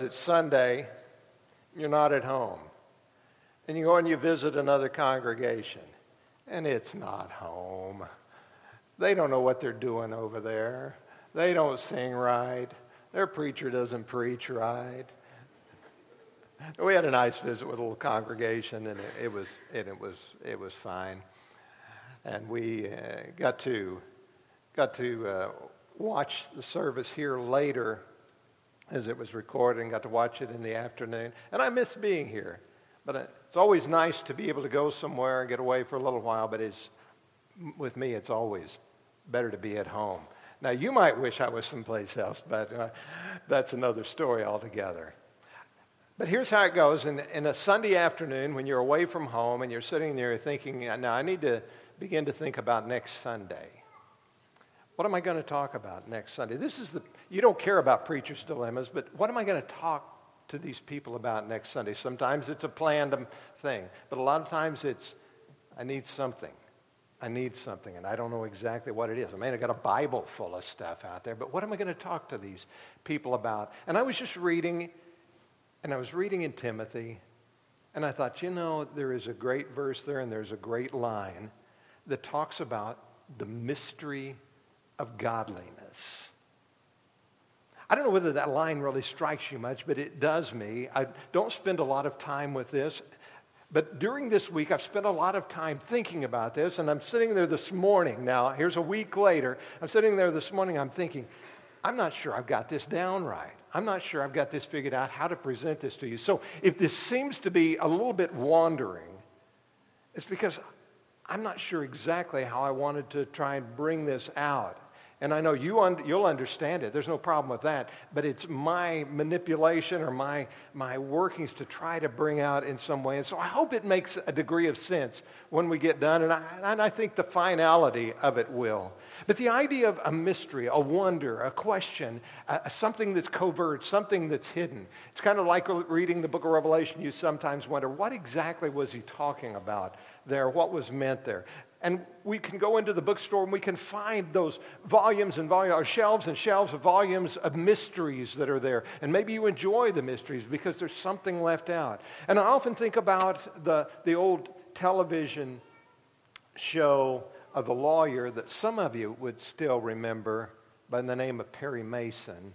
It's Sunday, you're not at home. And you go and you visit another congregation, and it's not home. They don't know what they're doing over there. They don't sing right. Their preacher doesn't preach right. We had a nice visit with a little congregation, and it, it was, and it, was, it was fine. And we uh, got to, got to uh, watch the service here later as it was recorded and got to watch it in the afternoon. And I miss being here. But it's always nice to be able to go somewhere and get away for a little while, but it's, with me, it's always better to be at home. Now, you might wish I was someplace else, but uh, that's another story altogether. But here's how it goes. In, in a Sunday afternoon, when you're away from home and you're sitting there thinking, now I need to begin to think about next Sunday. What am I going to talk about next Sunday? This is the, you don't care about preacher's dilemmas, but what am I going to talk to these people about next Sunday? Sometimes it's a planned um, thing, but a lot of times it's, I need something. I need something, and I don't know exactly what it is. I mean, I got a Bible full of stuff out there, but what am I going to talk to these people about? And I was just reading, and I was reading in Timothy, and I thought, you know, there is a great verse there, and there's a great line that talks about the mystery of godliness. I don't know whether that line really strikes you much, but it does me. I don't spend a lot of time with this. But during this week, I've spent a lot of time thinking about this, and I'm sitting there this morning. Now, here's a week later. I'm sitting there this morning, I'm thinking, I'm not sure I've got this down right. I'm not sure I've got this figured out how to present this to you. So if this seems to be a little bit wandering, it's because I'm not sure exactly how I wanted to try and bring this out. And I know you un- you'll understand it. There's no problem with that. But it's my manipulation or my, my workings to try to bring out in some way. And so I hope it makes a degree of sense when we get done. And I, and I think the finality of it will. But the idea of a mystery, a wonder, a question, something that's covert, something that's hidden. It's kind of like reading the book of Revelation. You sometimes wonder, what exactly was he talking about there? What was meant there? And we can go into the bookstore and we can find those volumes and volumes, shelves and shelves of volumes of mysteries that are there. And maybe you enjoy the mysteries because there's something left out. And I often think about the, the old television show of the lawyer that some of you would still remember by the name of Perry Mason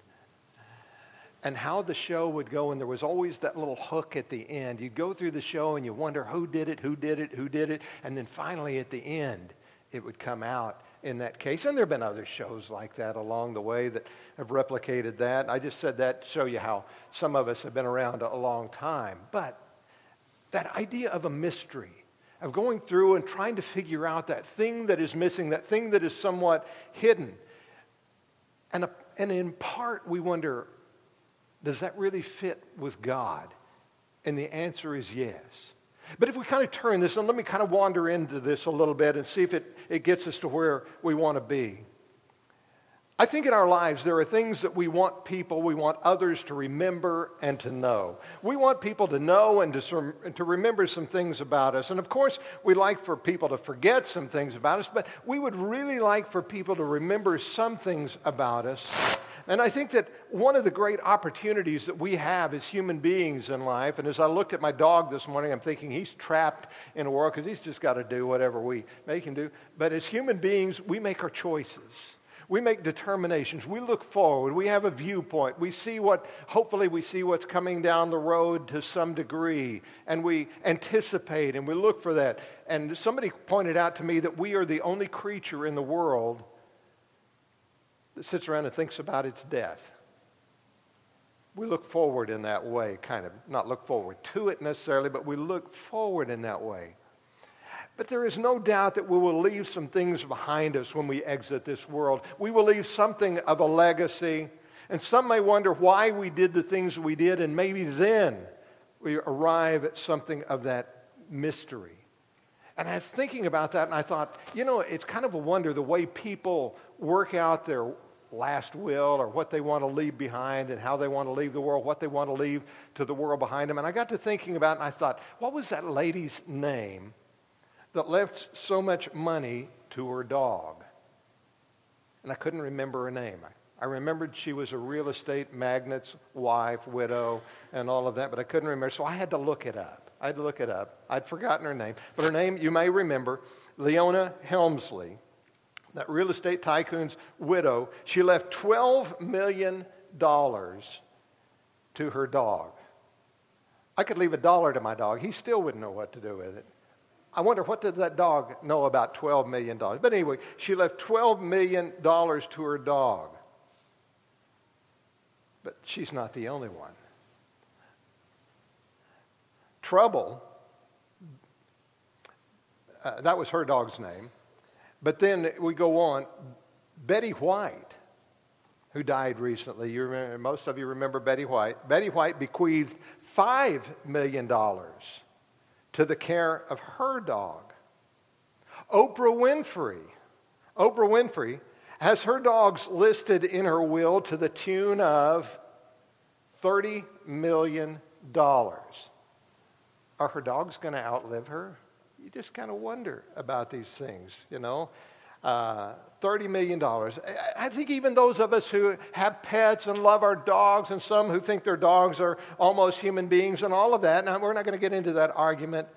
and how the show would go, and there was always that little hook at the end. You'd go through the show and you wonder who did it, who did it, who did it, and then finally at the end, it would come out in that case. And there have been other shows like that along the way that have replicated that. I just said that to show you how some of us have been around a long time. But that idea of a mystery, of going through and trying to figure out that thing that is missing, that thing that is somewhat hidden. And, a, and in part, we wonder does that really fit with God? And the answer is yes. But if we kind of turn this, and let me kind of wander into this a little bit and see if it, it gets us to where we want to be. I think in our lives there are things that we want people, we want others to remember and to know. We want people to know and to, and to remember some things about us. And of course, we like for people to forget some things about us, but we would really like for people to remember some things about us and I think that one of the great opportunities that we have as human beings in life, and as I looked at my dog this morning, I'm thinking he's trapped in a world because he's just got to do whatever we make him do. But as human beings, we make our choices. We make determinations. We look forward. We have a viewpoint. We see what, hopefully, we see what's coming down the road to some degree. And we anticipate and we look for that. And somebody pointed out to me that we are the only creature in the world that sits around and thinks about its death. We look forward in that way, kind of. Not look forward to it necessarily, but we look forward in that way. But there is no doubt that we will leave some things behind us when we exit this world. We will leave something of a legacy. And some may wonder why we did the things we did, and maybe then we arrive at something of that mystery. And I was thinking about that, and I thought, you know, it's kind of a wonder the way people work out their last will or what they want to leave behind and how they want to leave the world, what they want to leave to the world behind them. And I got to thinking about it and I thought, what was that lady's name that left so much money to her dog? And I couldn't remember her name. I remembered she was a real estate magnate's wife, widow, and all of that, but I couldn't remember. So I had to look it up. I had to look it up. I'd forgotten her name. But her name, you may remember, Leona Helmsley, that real estate tycoon's widow. She left $12 million to her dog. I could leave a dollar to my dog. He still wouldn't know what to do with it. I wonder what did that dog know about $12 million? But anyway, she left $12 million to her dog. But she's not the only one. Trouble, uh, that was her dog's name. But then we go on. Betty White, who died recently, you remember, most of you remember Betty White. Betty White bequeathed $5 million to the care of her dog. Oprah Winfrey, Oprah Winfrey has her dogs listed in her will to the tune of $30 million. Are her dogs going to outlive her? You just kind of wonder about these things, you know. Uh, $30 million. I think even those of us who have pets and love our dogs, and some who think their dogs are almost human beings and all of that, now we're not going to get into that argument.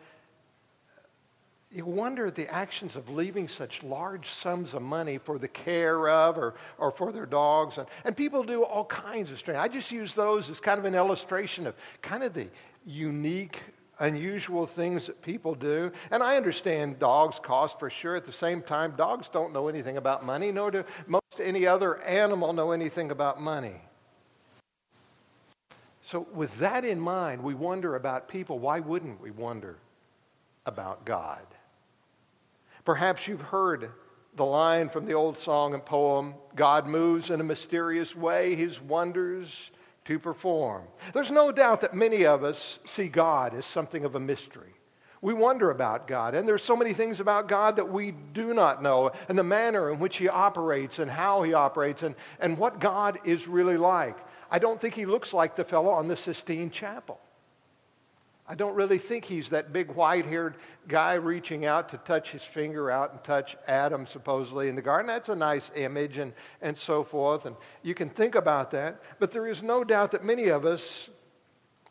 You wonder at the actions of leaving such large sums of money for the care of or, or for their dogs. And, and people do all kinds of strange. I just use those as kind of an illustration of kind of the unique unusual things that people do. And I understand dogs cost for sure. At the same time, dogs don't know anything about money, nor do most any other animal know anything about money. So, with that in mind, we wonder about people. Why wouldn't we wonder about God? Perhaps you've heard the line from the old song and poem God moves in a mysterious way, his wonders to perform. There's no doubt that many of us see God as something of a mystery. We wonder about God, and there's so many things about God that we do not know, and the manner in which He operates, and how He operates, and, and what God is really like. I don't think He looks like the fellow on the Sistine Chapel. I don't really think he's that big white haired guy reaching out to touch his finger out and touch Adam, supposedly, in the garden. That's a nice image and, and so forth. And you can think about that. But there is no doubt that many of us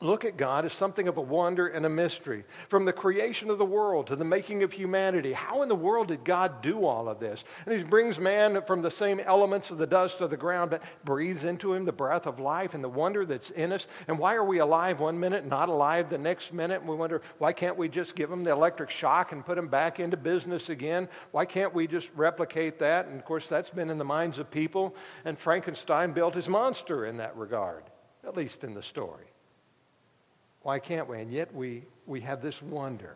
look at God as something of a wonder and a mystery. From the creation of the world to the making of humanity, how in the world did God do all of this? And He brings man from the same elements of the dust of the ground, but breathes into him the breath of life and the wonder that's in us. And why are we alive one minute, and not alive the next minute? And we wonder, why can't we just give them the electric shock and put them back into business again? Why can't we just replicate that? And of course, that's been in the minds of people. And Frankenstein built his monster in that regard, at least in the story. Why can't we? And yet we, we have this wonder.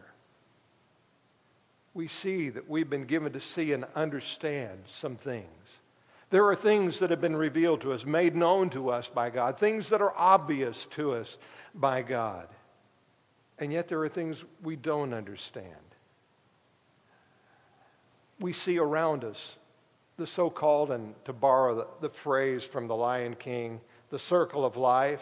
We see that we've been given to see and understand some things. There are things that have been revealed to us, made known to us by God, things that are obvious to us by God. And yet there are things we don't understand. We see around us the so called, and to borrow the, the phrase from the Lion King, the circle of life.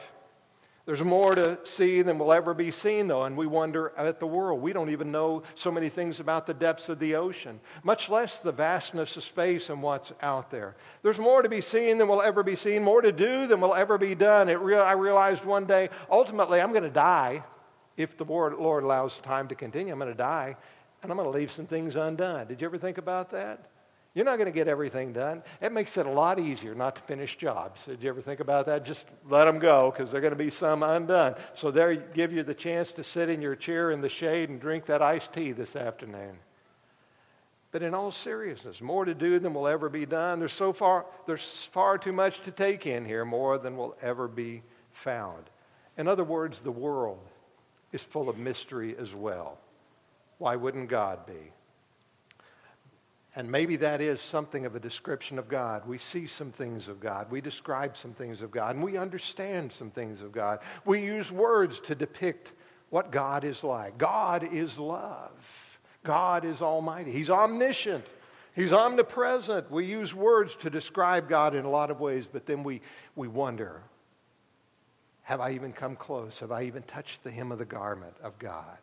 There's more to see than will ever be seen, though, and we wonder at the world. We don't even know so many things about the depths of the ocean, much less the vastness of space and what's out there. There's more to be seen than will ever be seen, more to do than will ever be done. It re- I realized one day, ultimately, I'm going to die. If the Lord, Lord allows time to continue, I'm going to die, and I'm going to leave some things undone. Did you ever think about that? You're not going to get everything done. It makes it a lot easier not to finish jobs. Did you ever think about that? Just let them go because they're going to be some undone. So they give you the chance to sit in your chair in the shade and drink that iced tea this afternoon. But in all seriousness, more to do than will ever be done. There's so far, there's far too much to take in here, more than will ever be found. In other words, the world is full of mystery as well. Why wouldn't God be? And maybe that is something of a description of God. We see some things of God. We describe some things of God. And we understand some things of God. We use words to depict what God is like. God is love. God is almighty. He's omniscient. He's omnipresent. We use words to describe God in a lot of ways, but then we, we wonder have I even come close? Have I even touched the hem of the garment of God?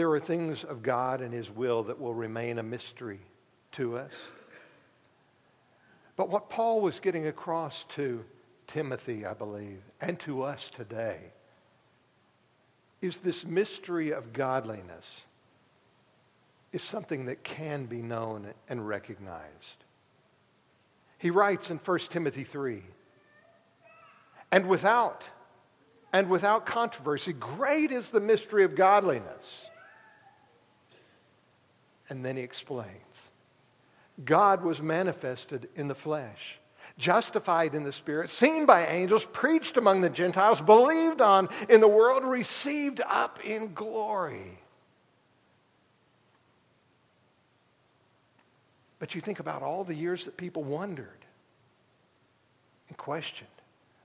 There are things of God and His will that will remain a mystery to us. But what Paul was getting across to Timothy, I believe, and to us today is this mystery of godliness is something that can be known and recognized. He writes in 1 Timothy 3, and without and without controversy, great is the mystery of godliness. And then he explains God was manifested in the flesh, justified in the Spirit, seen by angels, preached among the Gentiles, believed on in the world, received up in glory. But you think about all the years that people wondered and questioned.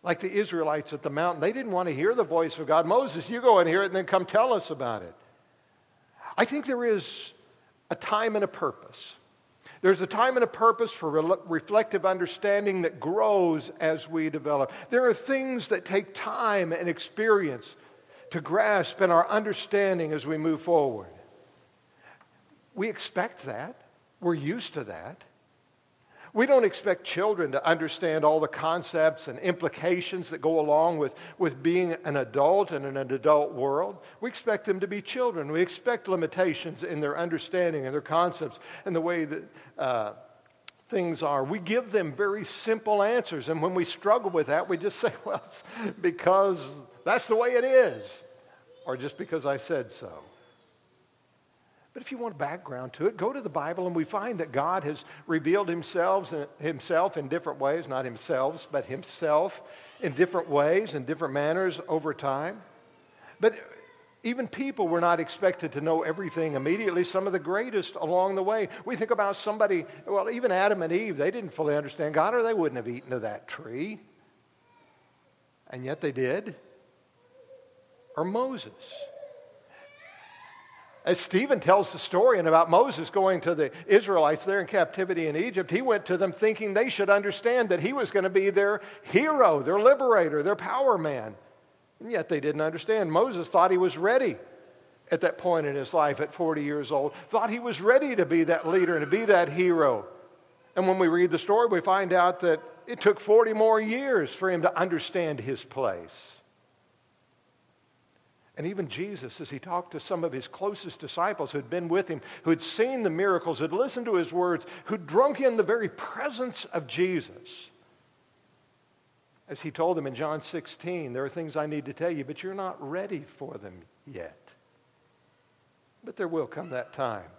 Like the Israelites at the mountain, they didn't want to hear the voice of God. Moses, you go and hear it and then come tell us about it. I think there is a time and a purpose. There's a time and a purpose for re- reflective understanding that grows as we develop. There are things that take time and experience to grasp in our understanding as we move forward. We expect that. We're used to that. We don't expect children to understand all the concepts and implications that go along with, with being an adult and in an adult world. We expect them to be children. We expect limitations in their understanding and their concepts and the way that uh, things are. We give them very simple answers. And when we struggle with that, we just say, well, because that's the way it is, or just because I said so. But if you want background to it, go to the Bible and we find that God has revealed himself, uh, himself in different ways, not himself, but himself in different ways, in different manners over time. But even people were not expected to know everything immediately. Some of the greatest along the way. We think about somebody, well, even Adam and Eve, they didn't fully understand God or they wouldn't have eaten of that tree. And yet they did. Or Moses. As Stephen tells the story and about Moses going to the Israelites there in captivity in Egypt, he went to them thinking they should understand that he was going to be their hero, their liberator, their power man. And yet they didn't understand. Moses thought he was ready at that point in his life at 40 years old, thought he was ready to be that leader and to be that hero. And when we read the story, we find out that it took 40 more years for him to understand his place. And even Jesus, as he talked to some of his closest disciples who had been with him, who had seen the miracles, who had listened to his words, who'd drunk in the very presence of Jesus, as he told them in John 16, there are things I need to tell you, but you're not ready for them yet. But there will come that time.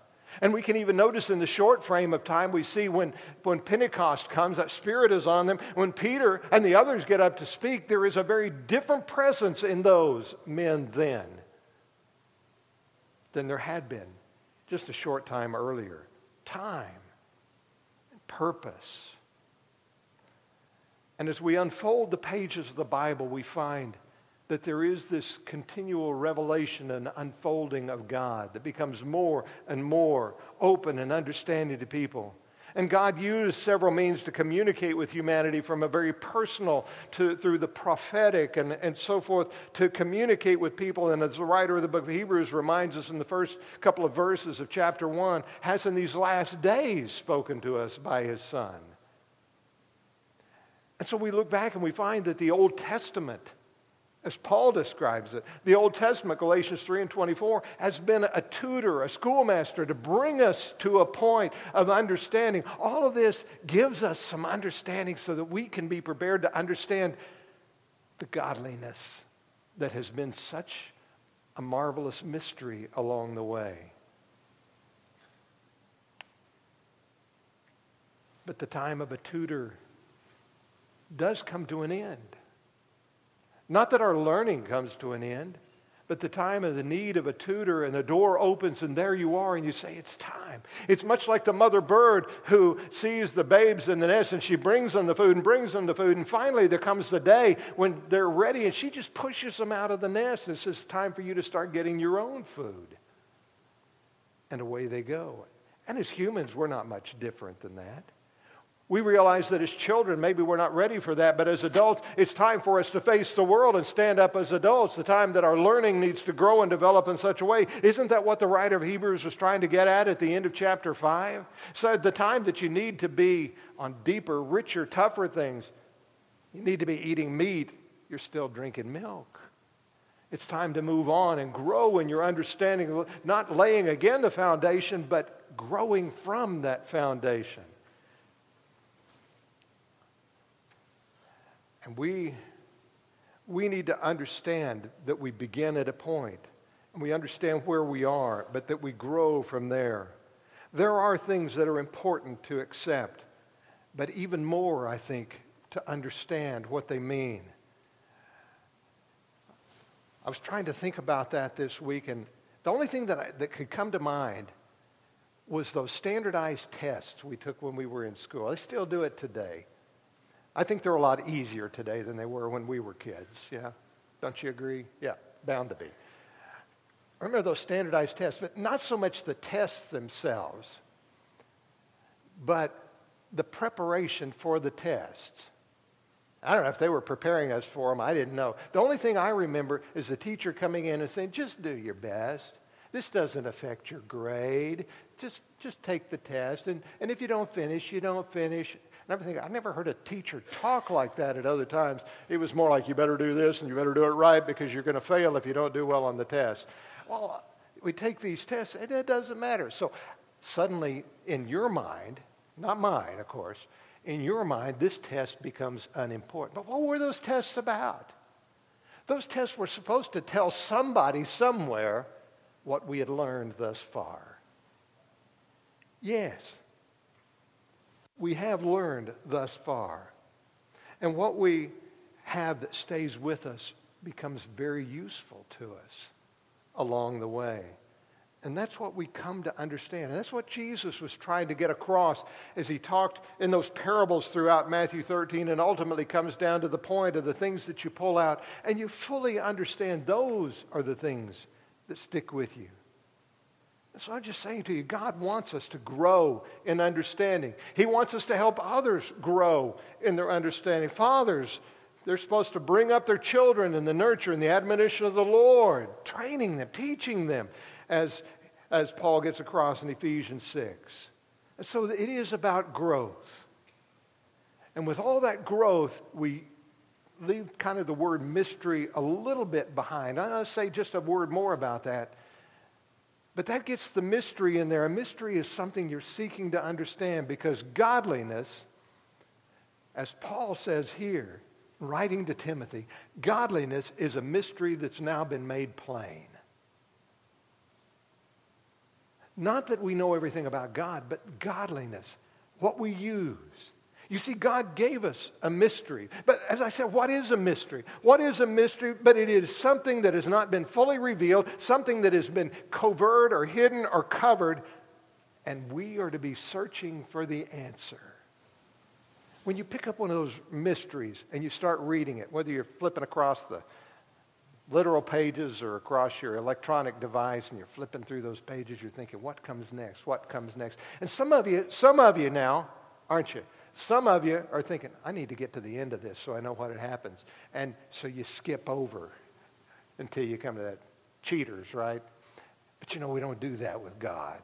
And we can even notice in the short frame of time, we see when, when Pentecost comes, that Spirit is on them. When Peter and the others get up to speak, there is a very different presence in those men then than there had been just a short time earlier. Time and purpose. And as we unfold the pages of the Bible, we find that there is this continual revelation and unfolding of God that becomes more and more open and understanding to people. And God used several means to communicate with humanity from a very personal to through the prophetic and, and so forth to communicate with people. And as the writer of the book of Hebrews reminds us in the first couple of verses of chapter 1, has in these last days spoken to us by his Son. And so we look back and we find that the Old Testament as Paul describes it. The Old Testament, Galatians 3 and 24, has been a tutor, a schoolmaster to bring us to a point of understanding. All of this gives us some understanding so that we can be prepared to understand the godliness that has been such a marvelous mystery along the way. But the time of a tutor does come to an end. Not that our learning comes to an end, but the time of the need of a tutor and the door opens and there you are and you say, it's time. It's much like the mother bird who sees the babes in the nest and she brings them the food and brings them the food. And finally there comes the day when they're ready and she just pushes them out of the nest and says, time for you to start getting your own food. And away they go. And as humans, we're not much different than that. We realize that as children, maybe we're not ready for that, but as adults, it's time for us to face the world and stand up as adults, the time that our learning needs to grow and develop in such a way. Isn't that what the writer of Hebrews was trying to get at at the end of chapter 5? So, the time that you need to be on deeper, richer, tougher things, you need to be eating meat, you're still drinking milk. It's time to move on and grow in your understanding, not laying again the foundation, but growing from that foundation. And we, we need to understand that we begin at a point and we understand where we are, but that we grow from there. There are things that are important to accept, but even more, I think, to understand what they mean. I was trying to think about that this week, and the only thing that, I, that could come to mind was those standardized tests we took when we were in school. I still do it today. I think they're a lot easier today than they were when we were kids. Yeah? Don't you agree? Yeah, bound to be. I remember those standardized tests, but not so much the tests themselves, but the preparation for the tests. I don't know if they were preparing us for them. I didn't know. The only thing I remember is the teacher coming in and saying, just do your best. This doesn't affect your grade. Just, just take the test. And, and if you don't finish, you don't finish. And everything. I never heard a teacher talk like that at other times. It was more like, you better do this and you better do it right because you're going to fail if you don't do well on the test. Well, we take these tests and it doesn't matter. So suddenly, in your mind, not mine, of course, in your mind, this test becomes unimportant. But what were those tests about? Those tests were supposed to tell somebody somewhere what we had learned thus far. Yes, we have learned thus far. And what we have that stays with us becomes very useful to us along the way. And that's what we come to understand. And that's what Jesus was trying to get across as he talked in those parables throughout Matthew 13 and ultimately comes down to the point of the things that you pull out and you fully understand those are the things that stick with you. So I'm just saying to you, God wants us to grow in understanding. He wants us to help others grow in their understanding. Fathers, they're supposed to bring up their children in the nurture and the admonition of the Lord, training them, teaching them, as, as Paul gets across in Ephesians 6. And so it is about growth. And with all that growth, we leave kind of the word mystery a little bit behind. I'm going to say just a word more about that. But that gets the mystery in there. A mystery is something you're seeking to understand because godliness, as Paul says here, writing to Timothy, godliness is a mystery that's now been made plain. Not that we know everything about God, but godliness, what we use. You see, God gave us a mystery. But as I said, what is a mystery? What is a mystery? But it is something that has not been fully revealed, something that has been covert or hidden or covered, and we are to be searching for the answer. When you pick up one of those mysteries and you start reading it, whether you're flipping across the literal pages or across your electronic device and you're flipping through those pages, you're thinking, what comes next? What comes next? And some of you, some of you now, aren't you? Some of you are thinking, I need to get to the end of this so I know what it happens. And so you skip over until you come to that cheaters, right? But you know, we don't do that with God.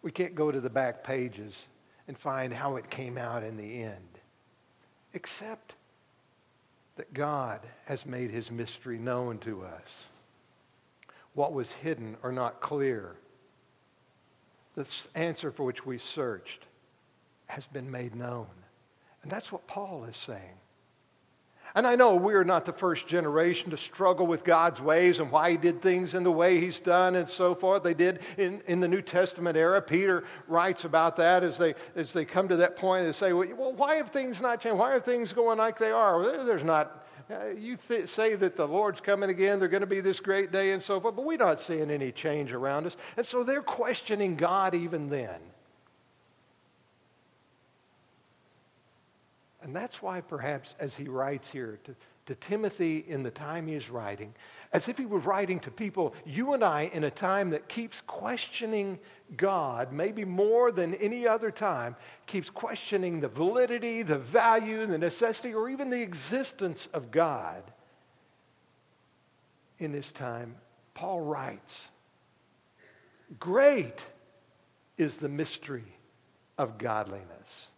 We can't go to the back pages and find how it came out in the end, except that God has made his mystery known to us. What was hidden or not clear, the answer for which we searched, has been made known. And that's what Paul is saying. And I know we're not the first generation to struggle with God's ways and why he did things in the way he's done and so forth. They did in, in the New Testament era. Peter writes about that as they, as they come to that point. They say, well, why have things not changed? Why are things going like they are? There's not, uh, you th- say that the Lord's coming again, they're going to be this great day and so forth, but we're not seeing any change around us. And so they're questioning God even then. And that's why, perhaps, as he writes here to, to Timothy in the time he is writing, as if he were writing to people, you and I, in a time that keeps questioning God, maybe more than any other time, keeps questioning the validity, the value, the necessity, or even the existence of God. In this time, Paul writes, Great is the mystery of godliness.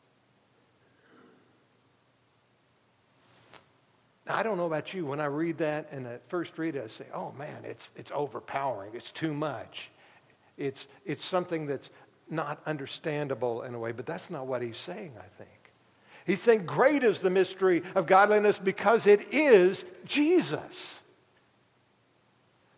Now, I don't know about you. When I read that and at first read it, I say, oh man, it's, it's overpowering. It's too much. It's, it's something that's not understandable in a way. But that's not what he's saying, I think. He's saying, great is the mystery of godliness because it is Jesus.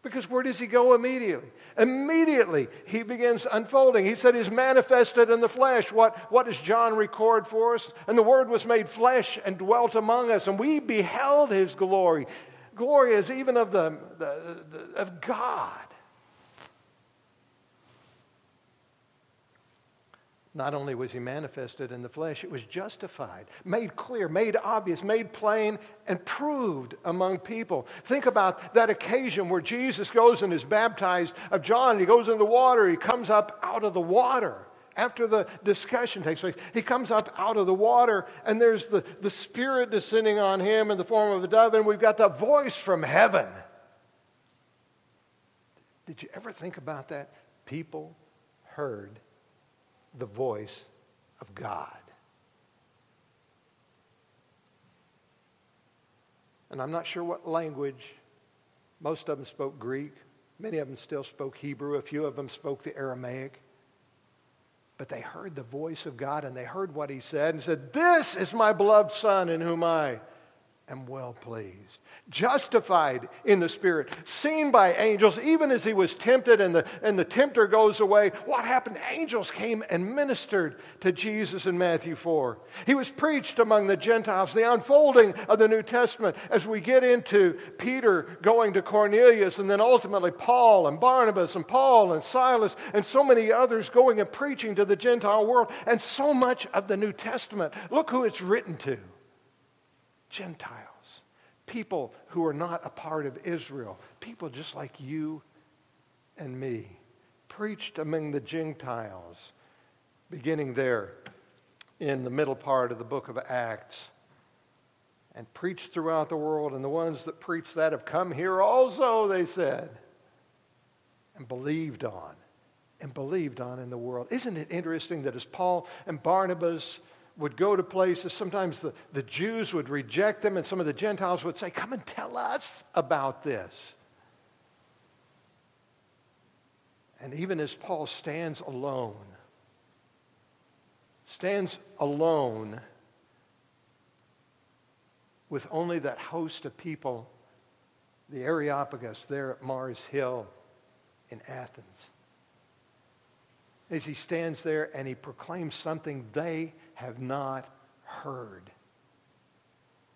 Because where does he go immediately? Immediately, he begins unfolding. He said he's manifested in the flesh. What, what does John record for us? And the Word was made flesh and dwelt among us, and we beheld his glory. Glory is even of, the, the, the of God. Not only was he manifested in the flesh, it was justified, made clear, made obvious, made plain, and proved among people. Think about that occasion where Jesus goes and is baptized of John. He goes in the water. He comes up out of the water after the discussion takes place. He comes up out of the water, and there's the, the Spirit descending on him in the form of a dove, and we've got the voice from heaven. Did you ever think about that? People heard the voice of God. And I'm not sure what language. Most of them spoke Greek. Many of them still spoke Hebrew. A few of them spoke the Aramaic. But they heard the voice of God and they heard what he said and said, This is my beloved Son in whom I am well pleased. Justified in the Spirit, seen by angels, even as he was tempted and the, and the tempter goes away. What happened? Angels came and ministered to Jesus in Matthew 4. He was preached among the Gentiles, the unfolding of the New Testament as we get into Peter going to Cornelius and then ultimately Paul and Barnabas and Paul and Silas and so many others going and preaching to the Gentile world and so much of the New Testament. Look who it's written to. Gentiles, people who are not a part of Israel, people just like you and me, preached among the Gentiles, beginning there in the middle part of the book of Acts, and preached throughout the world. And the ones that preached that have come here also, they said, and believed on, and believed on in the world. Isn't it interesting that as Paul and Barnabas would go to places, sometimes the, the Jews would reject them, and some of the Gentiles would say, Come and tell us about this. And even as Paul stands alone, stands alone with only that host of people, the Areopagus there at Mars Hill in Athens. As he stands there and he proclaims something they have not heard.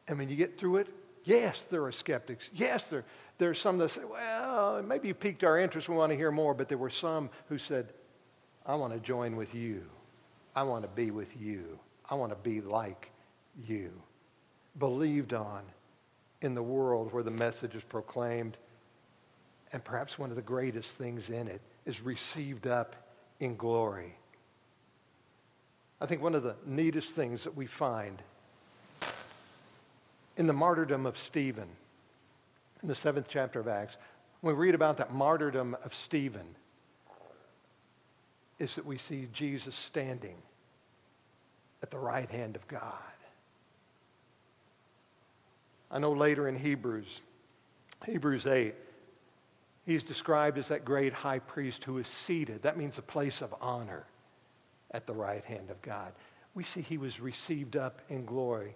And when you get through it, yes, there are skeptics. Yes, there, there are some that say, well, maybe you piqued our interest. We want to hear more. But there were some who said, I want to join with you. I want to be with you. I want to be like you. Believed on in the world where the message is proclaimed. And perhaps one of the greatest things in it is received up in glory. I think one of the neatest things that we find in the martyrdom of Stephen, in the seventh chapter of Acts, when we read about that martyrdom of Stephen, is that we see Jesus standing at the right hand of God. I know later in Hebrews, Hebrews 8, he's described as that great high priest who is seated. That means a place of honor at the right hand of God. We see he was received up in glory.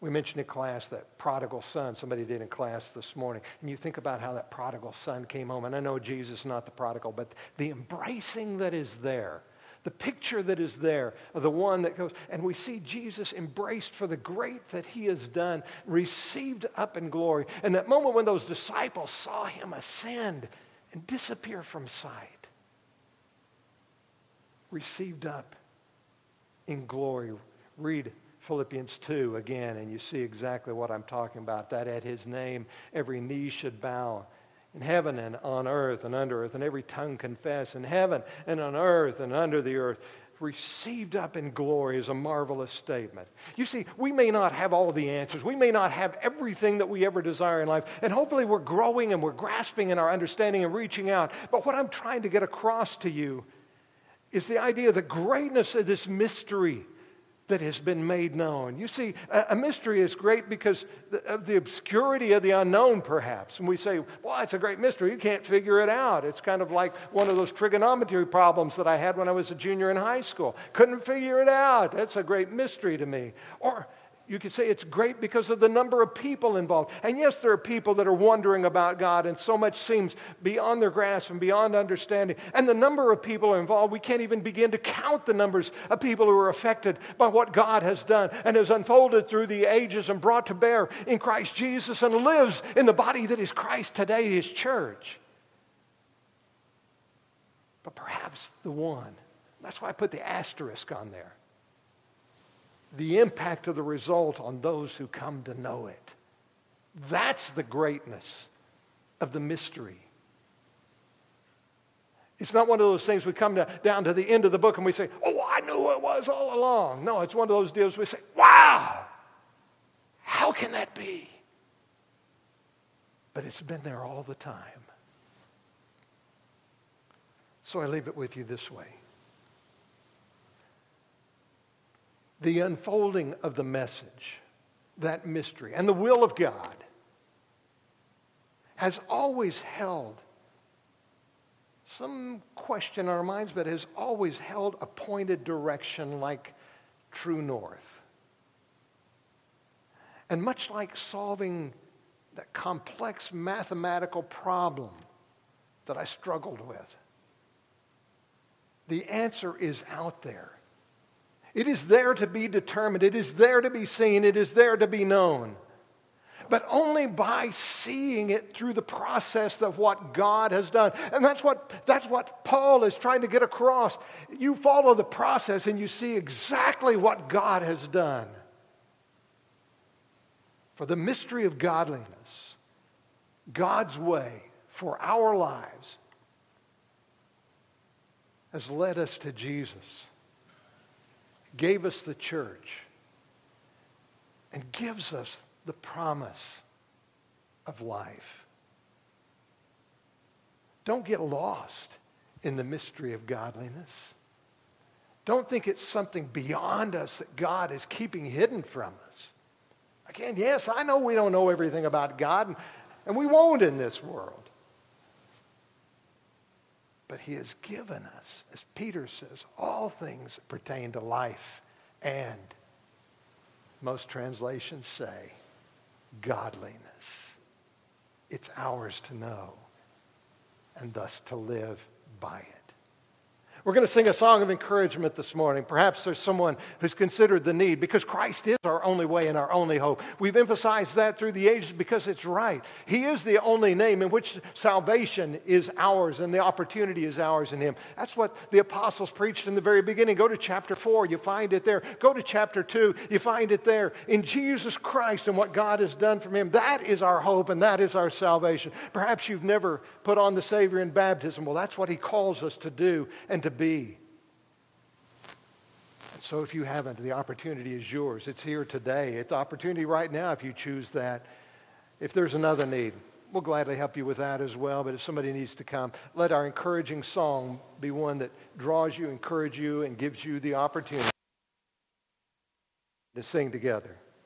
We mentioned in class that prodigal son, somebody did in class this morning. And you think about how that prodigal son came home. And I know Jesus is not the prodigal, but the embracing that is there, the picture that is there the one that goes, and we see Jesus embraced for the great that he has done, received up in glory. And that moment when those disciples saw him ascend and disappear from sight, received up in glory. Read Philippians 2 again, and you see exactly what I'm talking about. That at his name every knee should bow in heaven and on earth and under earth, and every tongue confess in heaven and on earth and under the earth. Received up in glory is a marvelous statement. You see, we may not have all the answers. We may not have everything that we ever desire in life. And hopefully we're growing and we're grasping in our understanding and reaching out. But what I'm trying to get across to you is the idea of the greatness of this mystery that has been made known. You see, a, mystery is great because of the obscurity of the unknown, perhaps. And we say, well, it's a great mystery. You can't figure it out. It's kind of like one of those trigonometry problems that I had when I was a junior in high school. Couldn't figure it out. That's a great mystery to me. Or you could say it's great because of the number of people involved. And yes, there are people that are wondering about God, and so much seems beyond their grasp and beyond understanding. And the number of people involved, we can't even begin to count the numbers of people who are affected by what God has done and has unfolded through the ages and brought to bear in Christ Jesus and lives in the body that is Christ today, his church. But perhaps the one, that's why I put the asterisk on there the impact of the result on those who come to know it. That's the greatness of the mystery. It's not one of those things we come to, down to the end of the book and we say, oh, I knew it was all along. No, it's one of those deals we say, wow, how can that be? But it's been there all the time. So I leave it with you this way. The unfolding of the message, that mystery, and the will of God has always held some question in our minds, but has always held a pointed direction like true north. And much like solving that complex mathematical problem that I struggled with, the answer is out there. It is there to be determined. It is there to be seen. It is there to be known. But only by seeing it through the process of what God has done. And that's what, that's what Paul is trying to get across. You follow the process and you see exactly what God has done. For the mystery of godliness, God's way for our lives, has led us to Jesus gave us the church and gives us the promise of life. Don't get lost in the mystery of godliness. Don't think it's something beyond us that God is keeping hidden from us. Again, yes, I know we don't know everything about God, and, and we won't in this world. But he has given us, as Peter says, all things pertain to life and, most translations say, godliness. It's ours to know and thus to live by it. We're going to sing a song of encouragement this morning. Perhaps there's someone who's considered the need because Christ is our only way and our only hope. We've emphasized that through the ages because it's right. He is the only name in which salvation is ours and the opportunity is ours in Him. That's what the apostles preached in the very beginning. Go to chapter 4, you find it there. Go to chapter 2, you find it there. In Jesus Christ and what God has done for Him, that is our hope and that is our salvation. Perhaps you've never put on the Savior in baptism. Well, that's what He calls us to do and to be. And so if you haven't, the opportunity is yours. It's here today. It's opportunity right now if you choose that. If there's another need, we'll gladly help you with that as well. But if somebody needs to come, let our encouraging song be one that draws you, encourages you, and gives you the opportunity to sing together.